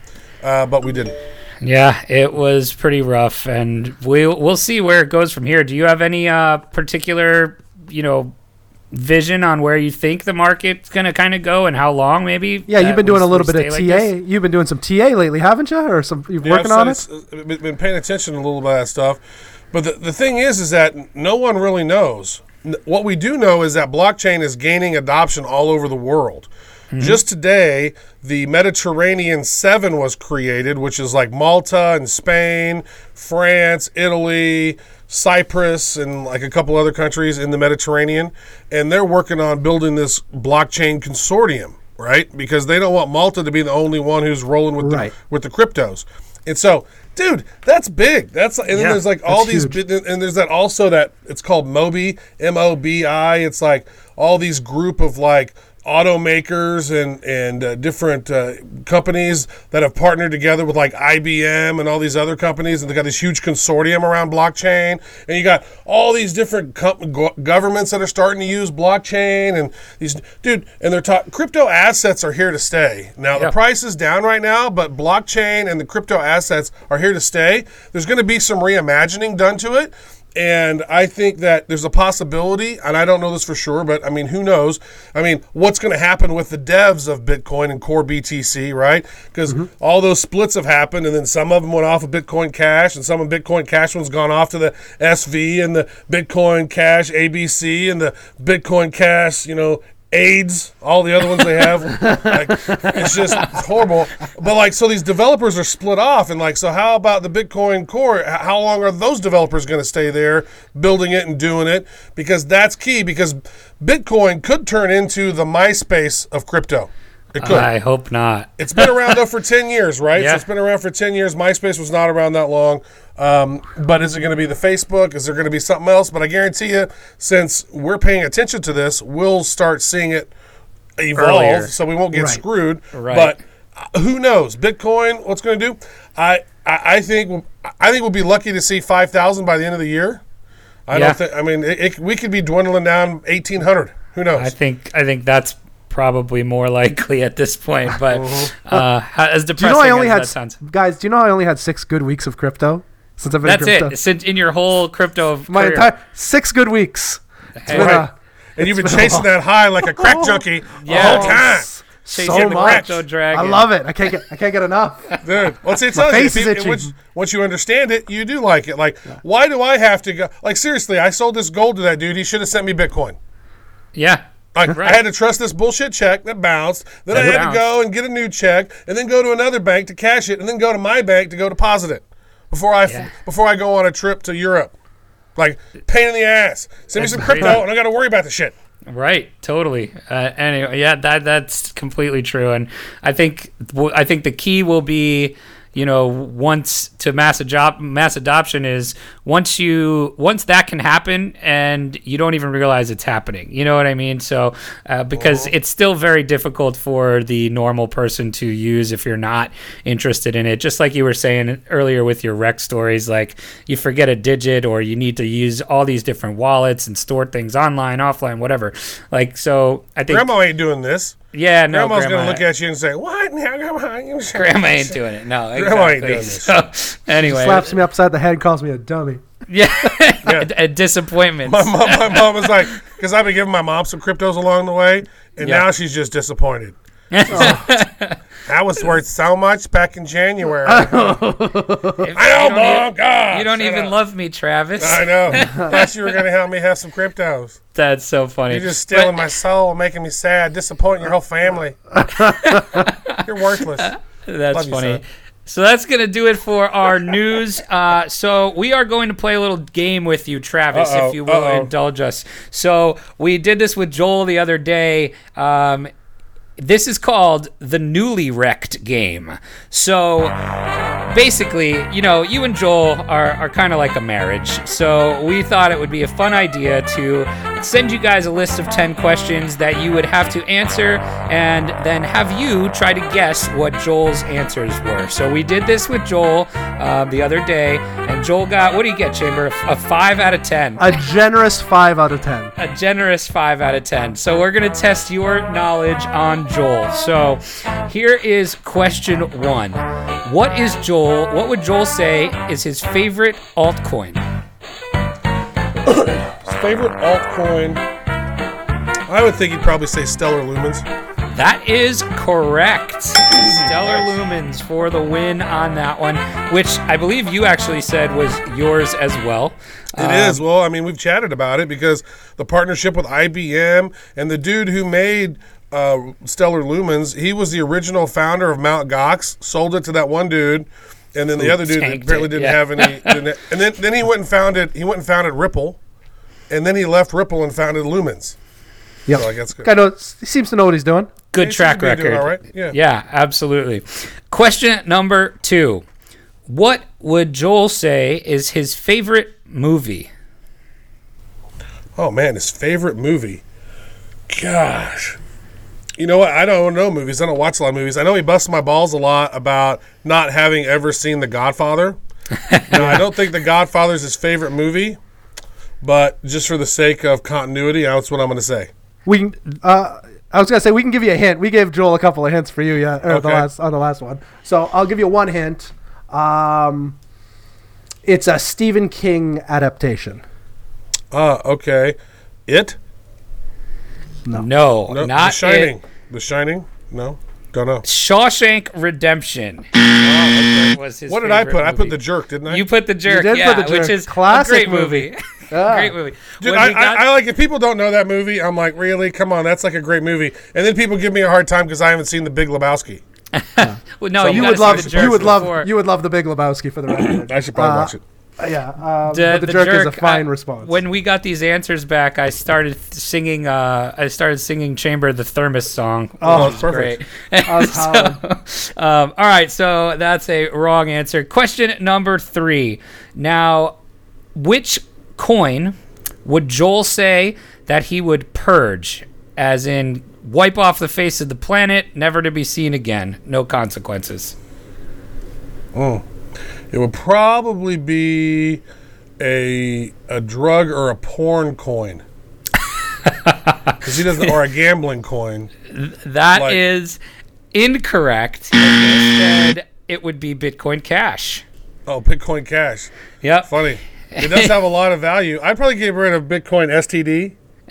uh, but we didn't. Yeah, it was pretty rough, and we'll we'll see where it goes from here. Do you have any uh, particular, you know, vision on where you think the market's gonna kind of go and how long, maybe? Yeah, you've been we- doing a little bit of like TA. this? You've been doing some TA lately, haven't you? Or some you've Yeah, working I've on it? said it's- uh, Been paying attention a little bit of that stuff, but the, the thing is, is that no one really knows. What we do know is that blockchain is gaining adoption all over the world. Just today, the Mediterranean Seven was created, which is like Malta and Spain, France, Italy, Cyprus, and like a couple other countries in the Mediterranean. And they're working on building this blockchain consortium, right? Because they don't want Malta to be the only one who's rolling with Right. the with the cryptos. And so, dude, that's big. That's and then there's like all these huge. and there's that also that it's called Mobi, M O B I. It's like all these group of like automakers and and uh, different uh, companies that have partnered together with like IBM and all these other companies, and they got this huge consortium around blockchain. And you got all these different com- go- governments that are starting to use blockchain, and these dude, and they're talking crypto assets are here to stay. Now the price is down right now, but blockchain and the crypto assets are here to stay. There's going to be some reimagining done to it. And I think that there's a possibility, and I don't know this for sure, but I mean, who knows? I mean, what's going to happen with the devs of Bitcoin and Core BTC, right? Because mm-hmm. all those splits have happened, and then some of them went off of Bitcoin Cash, and some of Bitcoin Cash ones gone off to the SV and the Bitcoin Cash ABC and the Bitcoin Cash, you know, AIDS, all the other ones they have. like, it's just horrible. But like, so these developers are split off, and like, so how about the Bitcoin Core? How long are those developers going to stay there, building it and doing it? Because that's key. Because Bitcoin could turn into the MySpace of crypto. It could. I hope not. It's been around though for ten years, right? Yeah. So it's been around for ten years. MySpace was not around that long. Um, but is it going to be the Facebook? Is there going to be something else? But I guarantee you, since we're paying attention to this, we'll start seeing it evolve, Earlier. so we won't get Right. screwed. Right. But uh, who knows? Bitcoin, what's going to do? I, I I think I think we'll be lucky to see five thousand by the end of the year. I Yeah. don't think. I mean, it, it, we could be dwindling down eighteen hundred. Who knows? I think I think that's probably more likely at this point. But uh, how- as Do you depressing know I only as had that sounds, guys? Do you know I only had six good weeks of crypto since I've been that's in crypto? it. Since in your whole crypto My career. entire six good weeks. Hey. been, Right. uh, and you've been been chasing that high like a crack junkie Yeah. the whole time. Chasing so much. I love it. I can't get. I can't get enough. Dude, once it tells you, face is if once, once you understand it, you do like it. Like, why do I have to go? Like, seriously, I sold this gold to that dude. He should have sent me Bitcoin. Yeah. Like, Right. I had to trust this bullshit check that bounced. Then I had bounced. to go and get a new check, and then go to another bank to cash it, and then go to my bank to go deposit it before I Yeah. before I go on a trip to Europe. Like, pain in the ass. Send me some crypto, and I got to worry about the shit. Right, totally. Uh, anyway, yeah, that that's completely true, and I think I think the key will be, you know, once to mass adop- mass adoption is once you once that can happen and you don't even realize it's happening. You know what I mean? So uh, because it's still very difficult for the normal person to use if you're not interested in it. Just like you were saying earlier with your rec stories, like you forget a digit or you need to use all these different wallets and store things online, offline, whatever. Like so, I think Grandma ain't doing this. Yeah, no, Grandma's grandma, going to look at you and say, "What? Now, grandma, you grandma ain't doing it. No, Grandma ain't exactly. doing this. So anyway, Slaps me upside the head and calls me a dummy. yeah, a, a disappointment. My mom, my mom was like, because I've been giving my mom some cryptos along the way, and Yeah. now she's just disappointed. That was worth so much back in January. I know, you don't mom. e- God, you don't even up. love me, Travis. I know. Thought you were gonna help me have some cryptos. That's so funny. You're just stealing But- my soul, making me sad, disappointing your whole family. You're worthless. That's Love funny. son. So that's gonna do it for our news. Uh, so we are going to play a little game with you, Travis, Uh-oh, if you will uh-oh. indulge us. So we did this with Joel the other day. Um, this is called the newly wrecked game. So basically, you know, you and Joel are, are kind of like a marriage. So we thought it would be a fun idea to send you guys a list of 10 questions that you would have to answer and then have you try to guess what Joel's answers were. So we did this with Joel uh, the other day, Joel got. What do you get, Chamber? A, a five out of ten. A generous five out of ten. A generous five out of ten. So we're gonna test your knowledge on Joel. So here is question one. What is Joel? What would Joel say is his favorite altcoin? His favorite altcoin. I would think he'd probably say Stellar Lumens. That is correct. Stellar Lumens for the win on that one, which I believe you actually said was yours as well. It is. Well, I mean, we've chatted about it because the partnership with IBM and the dude who made uh, Stellar Lumens, he was the original founder of Mount Gox, sold it to that one dude, and then the other dude apparently it, didn't yeah. have any. Didn't, and then, then he went and founded he went and founded Ripple, and then he left Ripple and founded Lumens. Yep. So I guess good. Guy knows, he seems to know what he's doing. Good He track to doing record. all right. Yeah. Yeah, absolutely. Question number two. What would Joel say is his favorite movie? Oh man, his favorite movie. Gosh. You know what? I don't know movies. I don't watch a lot of movies. I know he busts my balls a lot about not having ever seen The Godfather. now, I don't think The Godfather is his favorite movie, but just for the sake of continuity, that's what I'm going to say. We can. Uh, I was gonna say we can give you a hint. We gave Joel a couple of hints for you, yeah, or the last on the last one. So I'll give you one hint. Um, it's a Stephen King adaptation. Uh, okay. It? No, No, not The Shining. it. The Shining? No? Don't know. Shawshank Redemption. was his What did I favorite put? I put. The Jerk, didn't I? You put the jerk, did put yeah, The Jerk. which is Classic a great movie. movie. Yeah. great movie. Dude, I, got- I, I like if people don't know that movie. I'm like, really? Come on, that's like a great movie. And then people give me a hard time because I haven't seen The Big Lebowski. well, no, so you, You would love. the You would love. before. You would love the Big Lebowski for the record. I should probably Uh, watch it. Uh, yeah, um, The, but the, jerk, is a fine I- response. When we got these answers back, I started singing. Uh, I started singing "Chamber of the Thermos" song. Oh, it's perfect. Great. So, um, all right, so that's a wrong answer. Question number three. Now, which coin would Joel say that he would purge, as in wipe off the face of the planet, never to be seen again, no consequences? Oh, it would probably be a a drug or a porn coin. Because he doesn't, or a gambling coin. That is Like- incorrect. Instead, it would be Bitcoin Cash. Oh, Bitcoin Cash. Yep. Funny. It does have a lot of value. I'd probably get rid of Bitcoin STD.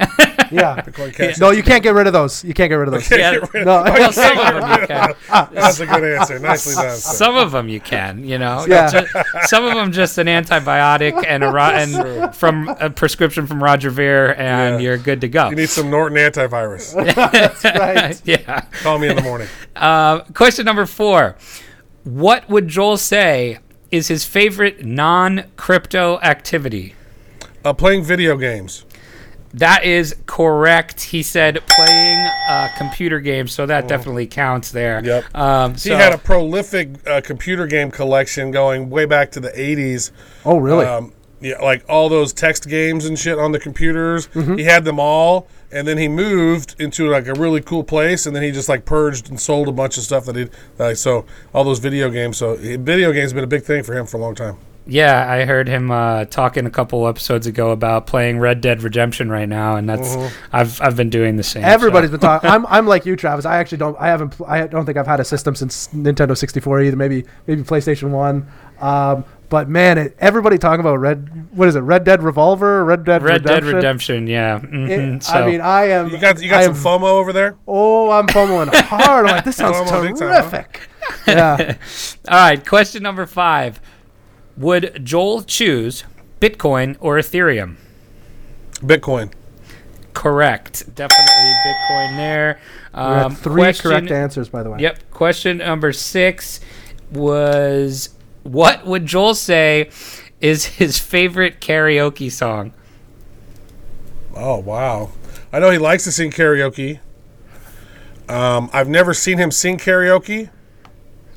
yeah. Bitcoin Cash. No, you can't get rid of those. You can't get rid of those. Yeah. Get rid of- No. Well, some of them you can. That's a good answer. Nicely done. sir. Some of them you can, you know. Yeah. Ju- Some of them just an antibiotic and a ro- and from a prescription from Roger Ver, and Yeah. you're good to go. You need some Norton antivirus. That's right. yeah. Call me in the morning. Uh, question number four: What would Joel say is his favorite non-crypto activity? Uh, playing video games. That is correct. He said playing uh, computer games, so that definitely counts there. Yep. Um, He had a prolific uh, computer game collection going way back to the 80s. Oh, really? Um, yeah, like all those text games and shit on the computers. Mm-hmm. He had them all, and then he moved into like a really cool place, and then he just like purged and sold a bunch of stuff that he like. So all those video games. So video games been a big thing for him for a long time. Yeah, I heard him uh, talking a couple episodes ago about playing Red Dead Redemption right now, and that's I've I've been doing the same. Everybody's so. been talking. I'm, I'm like you, Travis. I actually don't. I haven't. I don't think I've had a system since Nintendo 64 either. Maybe maybe PlayStation One. Um, but man, it, everybody talking about Red. What is it? Red Dead Revolver. Red Dead Red Dead Redemption. Redemption. Yeah. It- mhm, so. I mean, I am. You got you I got some am- FOMO over there. Oh, I'm fomoing hard. I'm like, this sounds FOMO big time, huh? terrific. Yeah. all right. Question number five: Would Joel choose Bitcoin or Ethereum? Bitcoin. Correct. Definitely Bitcoin there. We had Um, three question- correct answers, by the way. Yep. Question number six was what would Joel say is his favorite karaoke song? Oh wow! I know he likes to sing karaoke. Um, I've never seen him sing karaoke.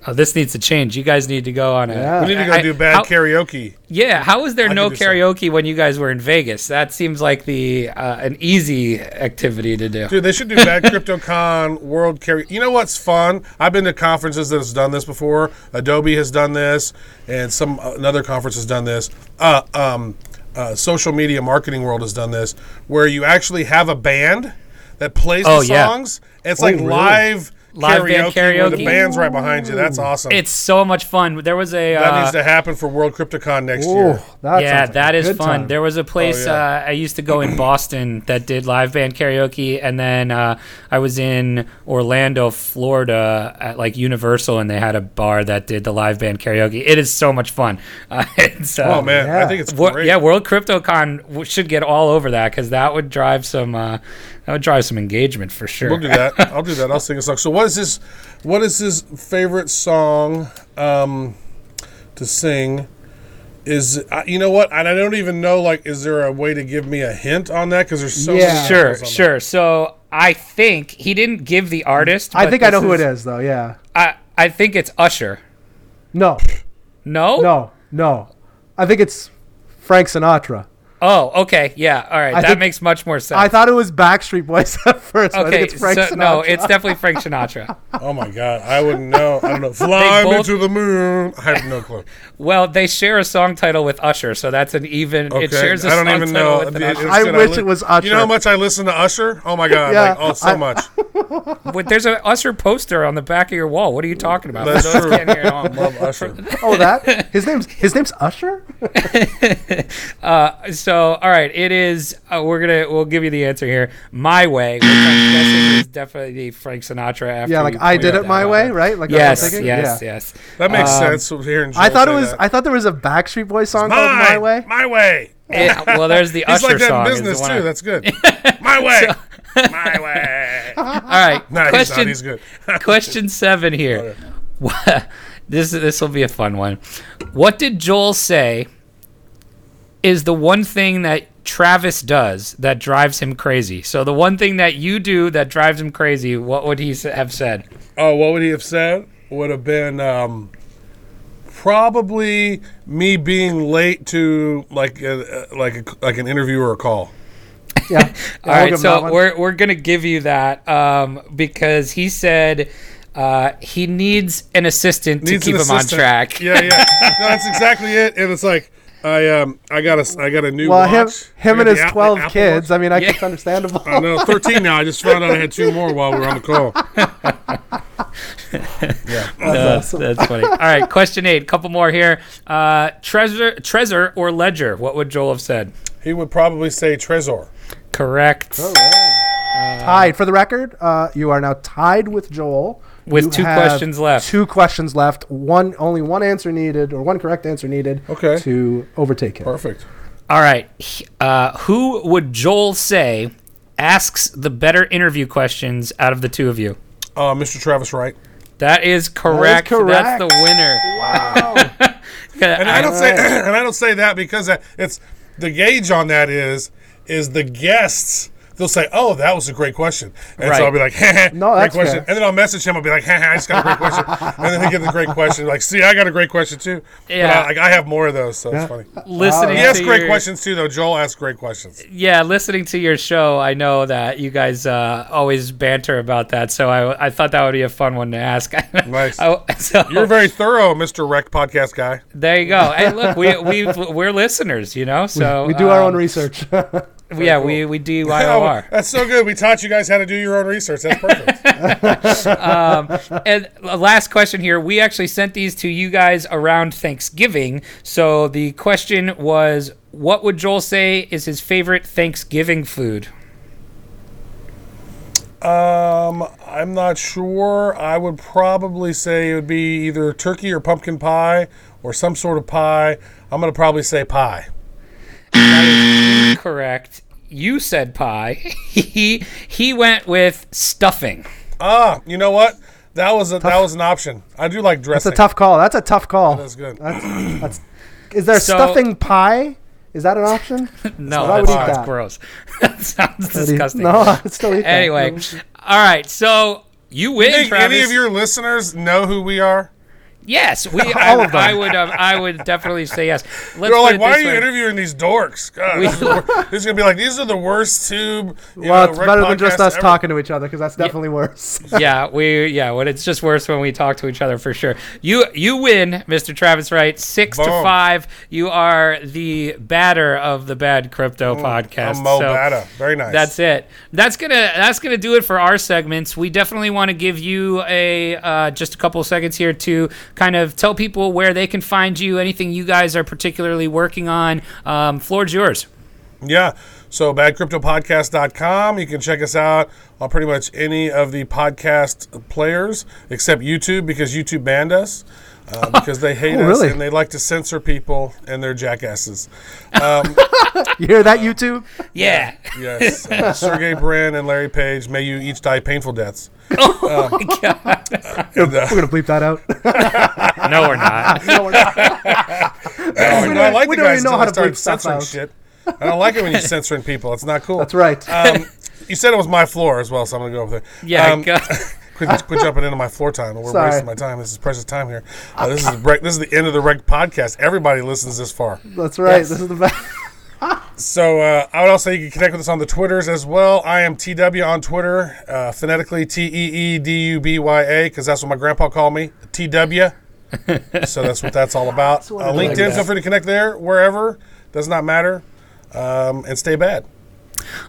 Oh, this needs to change. You guys need to go on a. Yeah. We need to go I- do bad how- karaoke. Yeah, how was there I no could do some. karaoke when you guys were in Vegas? That seems like the uh, an easy activity to do. Dude, they should do Bad CryptoCon World Carry. You know what's fun? I've been to conferences that has done this before. Adobe has done this, and some another conference has done this. Uh, um, uh, Social Media Marketing World has done this, where you actually have a band that plays Oh, the yeah. songs. It's like really? live, Live karaoke, band where the band's right behind you. That's awesome. It's so much fun. There was a that uh, needs to happen for World CryptoCon next Ooh, year. that yeah, sounds like that is fun. time. There was a place Oh, yeah. uh, I used to go in Boston that did live band karaoke, and then uh, I was in Orlando, Florida, at like Universal, and they had a bar that did the live band karaoke. It is so much fun. Uh, it's, uh, Oh man, I think it's Wo- great. yeah, World CryptoCon should get all over that because that would drive some uh, that would drive some engagement for sure. We'll do that. I'll do that. I'll sing a song. So, what is his? What is his favorite song um, to sing? Is uh, you know what? And I don't even know. Like, is there a way to give me a hint on that? Because there's so Yeah. many Sure, songs on sure. So I think he didn't give the artist. I think I know this who it is, though. Yeah. I I think it's Usher. No, No. no, no. I think it's Frank Sinatra. Oh, okay. Yeah. All right. I that think- makes much more sense. I thought it was Backstreet Boys at first. but I okay. think it's Frank so, Sinatra. no, it's definitely Frank Sinatra. Oh my god, I wouldn't know. I don't know. Fly me to the moon. I have no clue. well, they share a song title with Usher, so that's an even. Okay, It shares a I don't song even title know. with an It- Usher. I wish li- it was Usher. You know how much I listen to Usher? Oh my god, Yeah, like oh so I- much. Wait, there's an Usher poster on the back of your wall. What are you talking about? That's true. who can't hear it on- Love Usher. Oh, that his name's his name's Usher. So, all right, it is. Uh, we're gonna we'll give you the answer here. My way, which I'm guessing is definitely Frank Sinatra. After Yeah, like I did it my out. way, right? Like Yes, yes. Yeah. yes. That makes Um, sense. Hearing I thought it was. that. I thought there was a Backstreet Boys song called Mine, My Way. My way. It- well, there's the He's Usher like that song. in the business too. I- That's good. My way. My way. all right, No, he's not. question He's good. question seven here. this this will be a fun one. What did Joel say? Is the one thing that Travis does that drives him crazy? So the one thing that you do that drives him crazy. What would he have said? Oh, what would he have said? Would have been um, probably me being late to like a, like a, like an interview or a call. Yeah. All I'll give right, him so we're we're gonna give you that um, because he said uh, he needs an assistant to keep an him on track. Yeah, yeah. no, that's exactly it. And it's like I um I got a I got a new well, watch. him, him and his Apple- twelve Apple kids. Watch. I mean, I Yeah. it's understandable. I know, thirteen now. I just found out I had two more while we were on the call. yeah. Uh, awesome. That's funny. All right, question eight. Couple more here. Uh, Trezor, Trezor or Ledger? What would Joel have said? He would probably say Trezor. Correct. tied for the record. Uh, you are now tied with Joel With You two have questions left. Two questions left. One only one answer needed, or one correct answer needed. Okay. To overtake him. Perfect. All right. Uh, who would Joel say asks the better interview questions out of the two of you? Uh, Mr. Travis Wright. That is correct. correct. That's the winner. Wow. And I don't say and I don't say that because it's the gauge on that is is the guests. They'll say, "Oh, that was a great question," and Right. so I'll be like, No, great that's question." fair. And then I'll message him. I'll be like, I just got a great question," and then he gives a great question. Like, see, I got a great question too. Yeah. but I, like I have more of those, so it's funny. listening He to asks great your- questions too, though. Joel asks great questions. Yeah, listening to your show, I know that you guys uh, always banter about that. So I, I thought that would be a fun one to ask. Nice. I- so You're very thorough, Mr. Wreck podcast guy. there you go. Hey, look, we we we're listeners, you know. So we do our um, own research. Yeah, we we do Oh, that's so good. We taught you guys how to do your own research. That's perfect. And last question here. We actually sent these to you guys around Thanksgiving. So the question was, what would Joel say is his favorite Thanksgiving food? Um, I'm not sure. I would probably say it would be either turkey or pumpkin pie or some sort of pie. I'm gonna probably say pie. Correct. You said pie. he he went with stuffing. Ah, you know what? That was a, that was an option. I do like dressing. That's a tough call. That's a tough call. That's good. That's, that's, is there So- stuffing pie? Is that an option? No, I that would eat sounds that. gross. that sounds disgusting. No, I'd still eat that. Anyway, all right. So you win, Think Travis. any of your listeners know who we are? Yes, we. All I, of them. I would. Um, I would definitely say yes. Let's They're like, why are you way. interviewing these dorks? God, this, is this is gonna be like these are the worst tube. Well, know, it's better than just us ever. talking to each other because that's definitely worse. yeah, we yeah, when it's just worse when we talk to each other for sure. You you win, Mr. Travis Wright, six to five. You are the batter of the bad crypto podcast. I'm Mo so Bata. Very nice. That's it. That's gonna that's gonna do it for our segments. We definitely want to give you a uh, just a couple of seconds here to kind of tell people where they can find you. Anything you guys are particularly working on. Um, floor's yours. Yeah. So badcryptopodcast.com. You can check us out on pretty much any of the podcast players except YouTube because YouTube banned us. Uh, because they hate Oh, us really? and they like to censor people and they're jackasses. You hear that, YouTube? Yeah. Yes, uh, Sergey Brin and Larry Page, may you each die painful deaths. Oh my god. And, uh, We're gonna bleep that out. No, we're not. no, we're not. I, don't- I like we the don't guys even know how to started bleep stuff censoring out. shit. I don't like it when you're censoring people. It's not cool. That's right. Um, you said it was my floor as well, so I'm gonna go over there. Yeah. Go- quit, quit jumping into my floor time. We're Sorry. wasting my time. This is precious time here. Uh, this is rec- this is the end of the rec podcast. Everybody listens this far. That's right. yes. This is the best. So uh, I would also say you can connect with us on the Twitters as well. I am TW on Twitter, uh, phonetically T E E D U B Y A, because that's what my grandpa called me, TW. so that's what that's all about. Uh, I like LinkedIn, feel free to connect there, wherever. Does not matter. Um, and stay bad.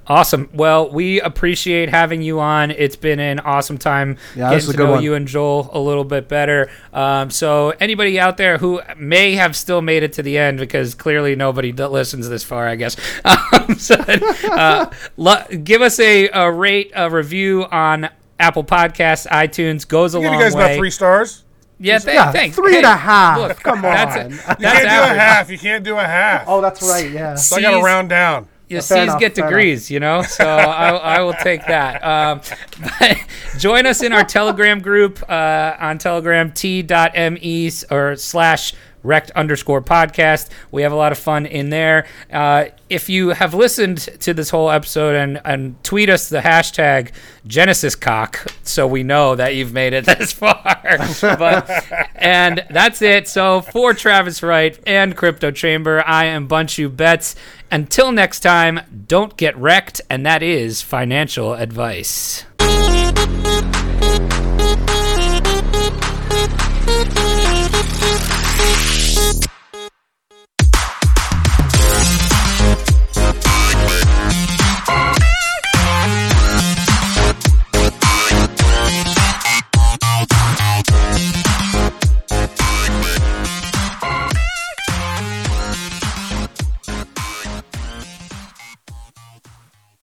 Awesome. Well, we appreciate having you on. It's been an awesome time Yeah, getting to know one. you and Joel a little bit better. Um, so, anybody out there who may have still made it to the end, because clearly nobody that listens this far, I guess. Um, so, uh, lo- give us a, a rate, a review on Apple Podcasts, iTunes. Goes a Give long you guys way. about three stars. yeah, th- Yeah, thanks. three Hey, and a half. look, Come that's on. it. You can't do a half. You can't do a half. Oh, that's right. Yeah. so I got to round down. Your C's enough, get degrees, you know. So I, I will take that. Um, join us in our Telegram group uh, on Telegram t.me or slash rect underscore podcast. We have a lot of fun in there. Uh, if you have listened to this whole episode and, and tweet us the hashtag Genesis cock, so we know that you've made it this far. but and that's it. So for Travis Wright and Crypto Chamber, I am Bunchu Betts. Until next time, don't get wrecked, and that is financial advice.